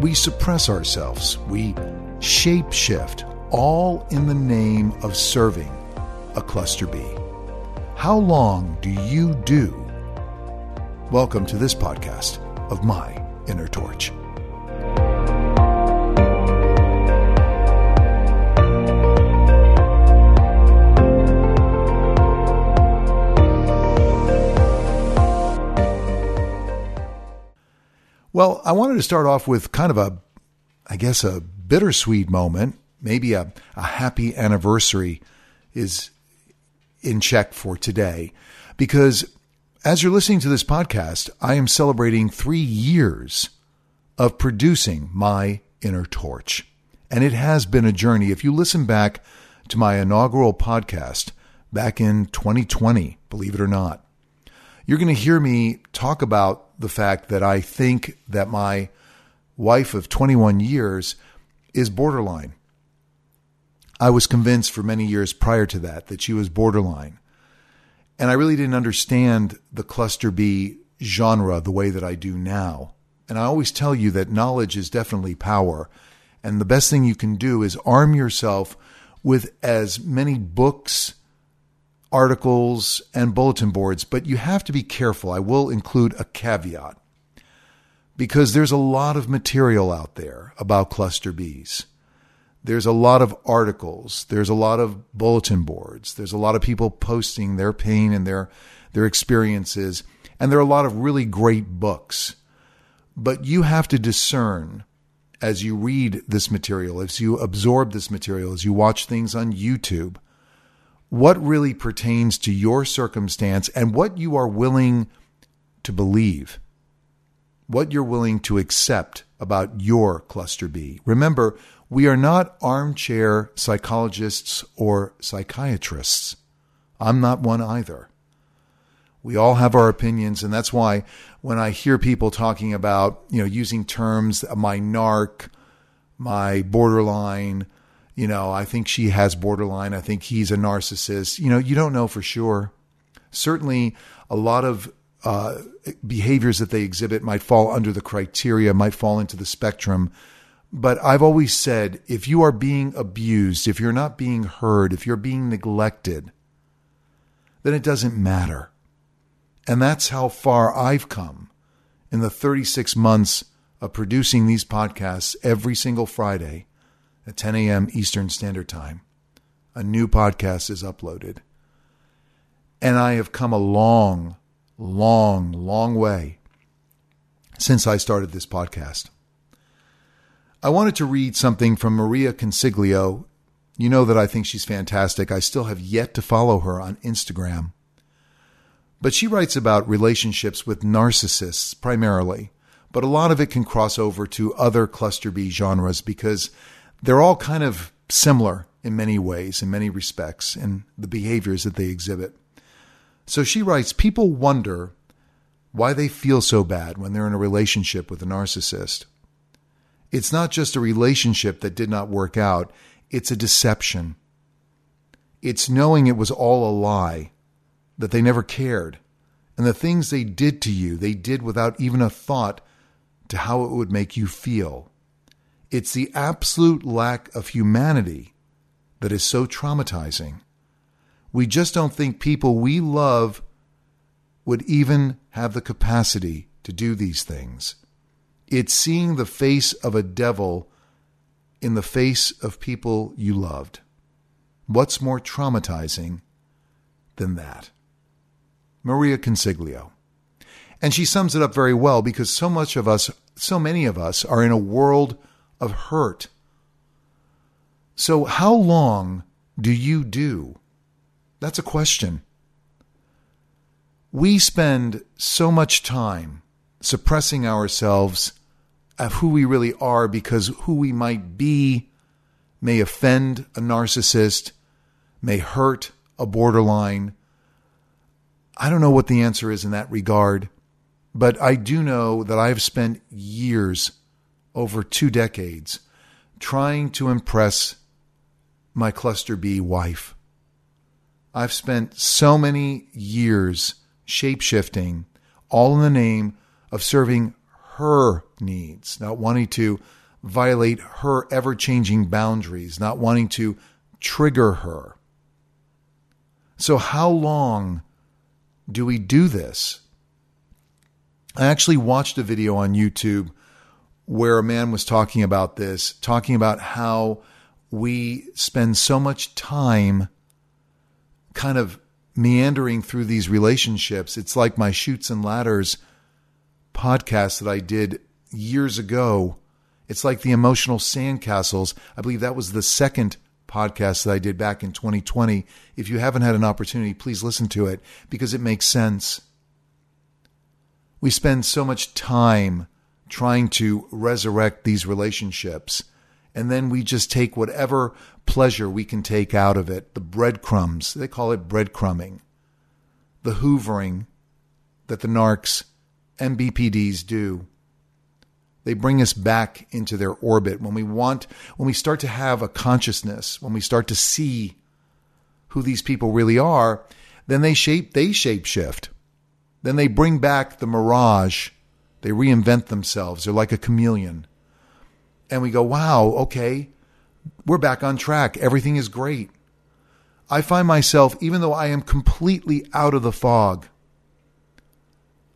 We suppress ourselves. We shapeshift, all in the name of serving a cluster B. How long do you do? Welcome to this podcast of My Inner Torch. Well, I wanted to start off with kind of a, I guess, a bittersweet moment. Maybe a, a happy anniversary is in check for today. Because as you're listening to this podcast, I am celebrating three years of producing my inner torch. And it has been a journey. If you listen back to my inaugural podcast back in 2020, believe it or not, you're going to hear me talk about the fact that I think that my wife of 21 years is borderline. I was convinced for many years prior to that that she was borderline. And I really didn't understand the cluster B genre the way that I do now. And I always tell you that knowledge is definitely power. And the best thing you can do is arm yourself with as many books articles, and bulletin boards, but you have to be careful. I will include a caveat because there's a lot of material out there about cluster Bs. There's a lot of articles, there's a lot of bulletin boards, there's a lot of people posting their pain and their their experiences, and there are a lot of really great books. But you have to discern as you read this material, as you absorb this material, as you watch things on YouTube, what really pertains to your circumstance and what you are willing to believe, what you're willing to accept about your cluster B. Remember, we are not armchair psychologists or psychiatrists. I'm not one either. We all have our opinions, and that's why when I hear people talking about, you know, using terms, my narc, my borderline, you know, I think she has borderline. I think he's a narcissist. You know, you don't know for sure. Certainly, a lot of uh, behaviors that they exhibit might fall under the criteria, might fall into the spectrum. But I've always said if you are being abused, if you're not being heard, if you're being neglected, then it doesn't matter. And that's how far I've come in the 36 months of producing these podcasts every single Friday at 10 a.m. Eastern Standard Time, a new podcast is uploaded. And I have come a long, long, long way since I started this podcast. I wanted to read something from Maria Consiglio. You know that I think she's fantastic. I still have yet to follow her on Instagram. But she writes about relationships with narcissists primarily, but a lot of it can cross over to other cluster B genres because they're all kind of similar in many ways, in many respects, in the behaviors that they exhibit. So she writes People wonder why they feel so bad when they're in a relationship with a narcissist. It's not just a relationship that did not work out, it's a deception. It's knowing it was all a lie, that they never cared. And the things they did to you, they did without even a thought to how it would make you feel. It's the absolute lack of humanity that is so traumatizing. We just don't think people we love would even have the capacity to do these things. It's seeing the face of a devil in the face of people you loved. What's more traumatizing than that? Maria Consiglio. And she sums it up very well because so much of us, so many of us, are in a world of hurt. So, how long do you do? That's a question. We spend so much time suppressing ourselves of who we really are because who we might be may offend a narcissist, may hurt a borderline. I don't know what the answer is in that regard, but I do know that I've spent years over two decades trying to impress my cluster B wife. I've spent so many years shape shifting, all in the name of serving her needs, not wanting to violate her ever changing boundaries, not wanting to trigger her. So, how long do we do this? I actually watched a video on YouTube where a man was talking about this, talking about how we spend so much time kind of meandering through these relationships. It's like my Chutes and Ladders podcast that I did years ago. It's like the emotional sandcastles. I believe that was the second podcast that I did back in 2020. If you haven't had an opportunity, please listen to it because it makes sense. We spend so much time trying to resurrect these relationships, and then we just take whatever pleasure we can take out of it the breadcrumbs, they call it breadcrumbing, the hoovering that the narcs and BPDs do. They bring us back into their orbit when we want, when we start to have a consciousness, when we start to see who these people really are, then they shape, they shape shift. Then they bring back the mirage. They reinvent themselves. They're like a chameleon. And we go, wow, okay, we're back on track. Everything is great. I find myself, even though I am completely out of the fog,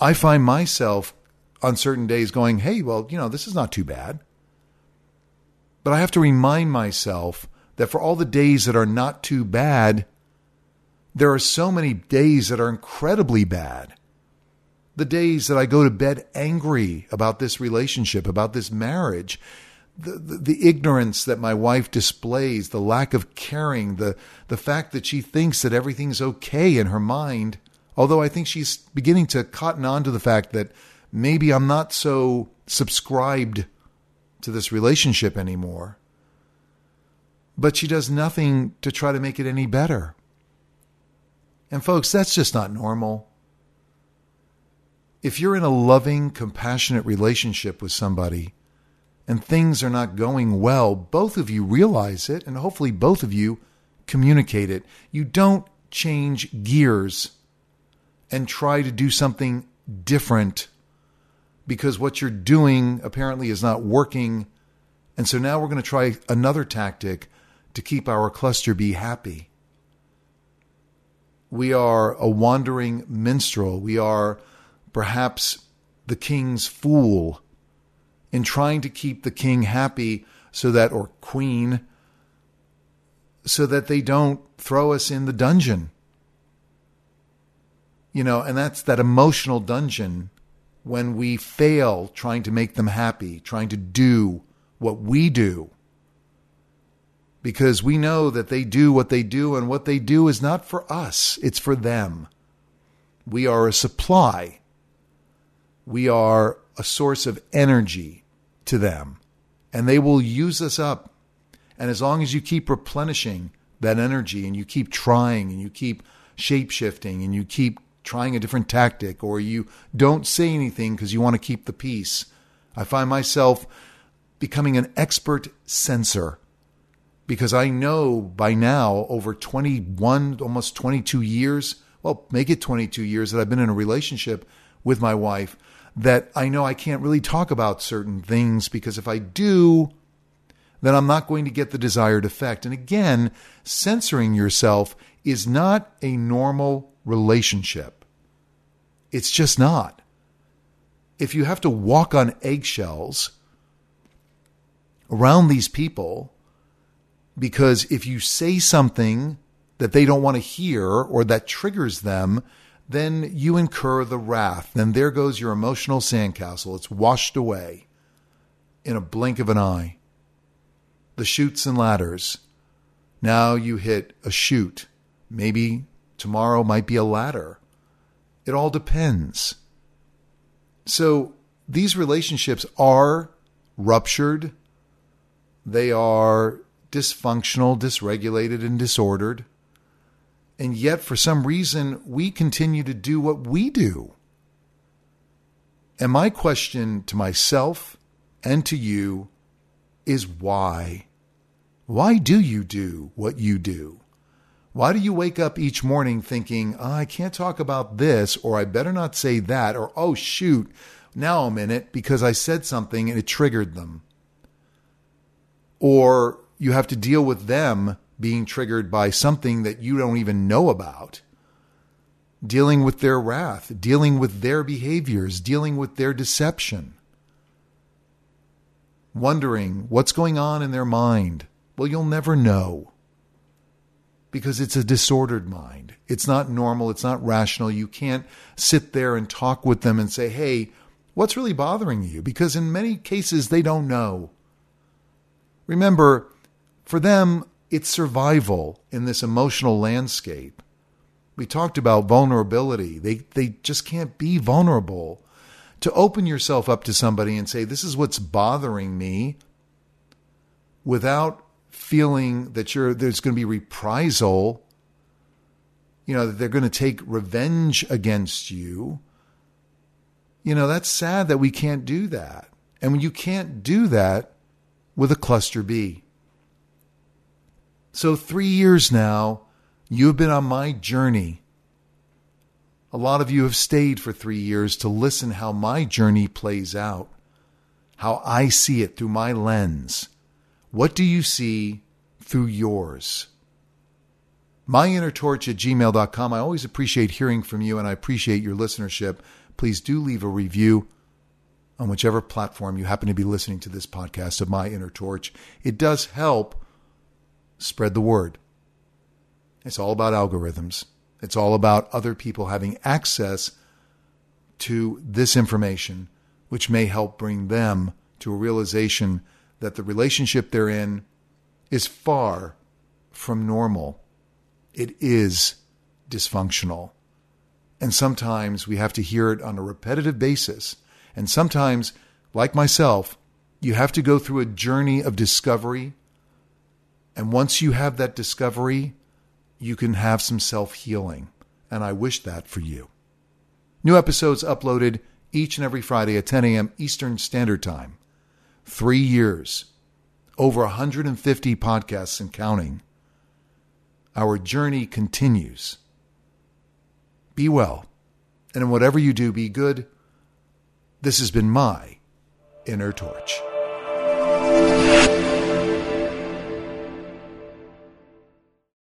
I find myself on certain days going, hey, well, you know, this is not too bad. But I have to remind myself that for all the days that are not too bad, there are so many days that are incredibly bad the days that I go to bed angry about this relationship, about this marriage, the, the, the, ignorance that my wife displays, the lack of caring, the, the fact that she thinks that everything's okay in her mind, although I think she's beginning to cotton on to the fact that maybe I'm not so subscribed to this relationship anymore. But she does nothing to try to make it any better. And folks, that's just not normal if you're in a loving, compassionate relationship with somebody and things are not going well, both of you realize it and hopefully both of you communicate it. You don't change gears and try to do something different because what you're doing apparently is not working. And so now we're going to try another tactic to keep our cluster B happy. We are a wandering minstrel. We are perhaps the king's fool in trying to keep the king happy so that, or queen, so that they don't throw us in the dungeon. You know, and that's that emotional dungeon when we fail trying to make them happy, trying to do what we do. Because we know that they do what they do, and what they do is not for us, it's for them. We are a supply we are a source of energy to them, and they will use us up. And as long as you keep replenishing that energy and you keep trying and you keep shape shifting and you keep trying a different tactic or you don't say anything because you want to keep the peace, I find myself becoming an expert censor because I know by now, over 21, almost 22 years, well, make it 22 years that I've been in a relationship with my wife, that I know I can't really talk about certain things because if I do, then I'm not going to get the desired effect. And again, censoring yourself is not a normal relationship. It's just not. If you have to walk on eggshells around these people, because if you say something that they don't want to hear or that triggers them, then you incur the wrath. Then there goes your emotional sandcastle. It's washed away in a blink of an eye. The Chutes and Ladders. Now you hit a chute. Maybe tomorrow might be a ladder. It all depends. So these relationships are ruptured. They are dysfunctional, dysregulated, and disordered. And yet, for some reason, we continue to do what we do. And my question to myself and to you is why? Why do you do what you do? Why do you wake up each morning thinking, oh, I can't talk about this, or I better not say that, or oh, shoot, now I'm in it because I said something and it triggered them. Or you have to deal with them being triggered by something that you don't even know about, dealing with their wrath, dealing with their behaviors, dealing with their deception, wondering what's going on in their mind. Well, you'll never know because it's a disordered mind. It's not normal. It's not rational. You can't sit there and talk with them and say, hey, what's really bothering you? Because in many cases, they don't know. Remember, for them, it's survival in this emotional landscape. We talked about vulnerability. They, they just can't be vulnerable. To open yourself up to somebody and say, This is what's bothering me, without feeling that you're, there's going to be reprisal, you know, that they're going to take revenge against you. You know, that's sad that we can't do that. And when you can't do that with a cluster B. So, three years now, you've been on my journey. A lot of you have stayed for three years to listen how my journey plays out, how I see it through my lens. What do you see through yours? myinnertorch at gmail.com. I always appreciate hearing from you and I appreciate your listenership. Please do leave a review on whichever platform you happen to be listening to this podcast of My Inner Torch. It does help spread the word. It's all about algorithms. It's all about other people having access to this information, which may help bring them to a realization that the relationship they're in is far from normal. It is dysfunctional. And sometimes we have to hear it on a repetitive basis. And sometimes, like myself, you have to go through a journey of discovery and once you have that discovery, you can have some self healing. And I wish that for you. New episodes uploaded each and every Friday at 10 a.m. Eastern Standard Time. Three years, over 150 podcasts and counting. Our journey continues. Be well, and in whatever you do, be good. This has been my Inner Torch.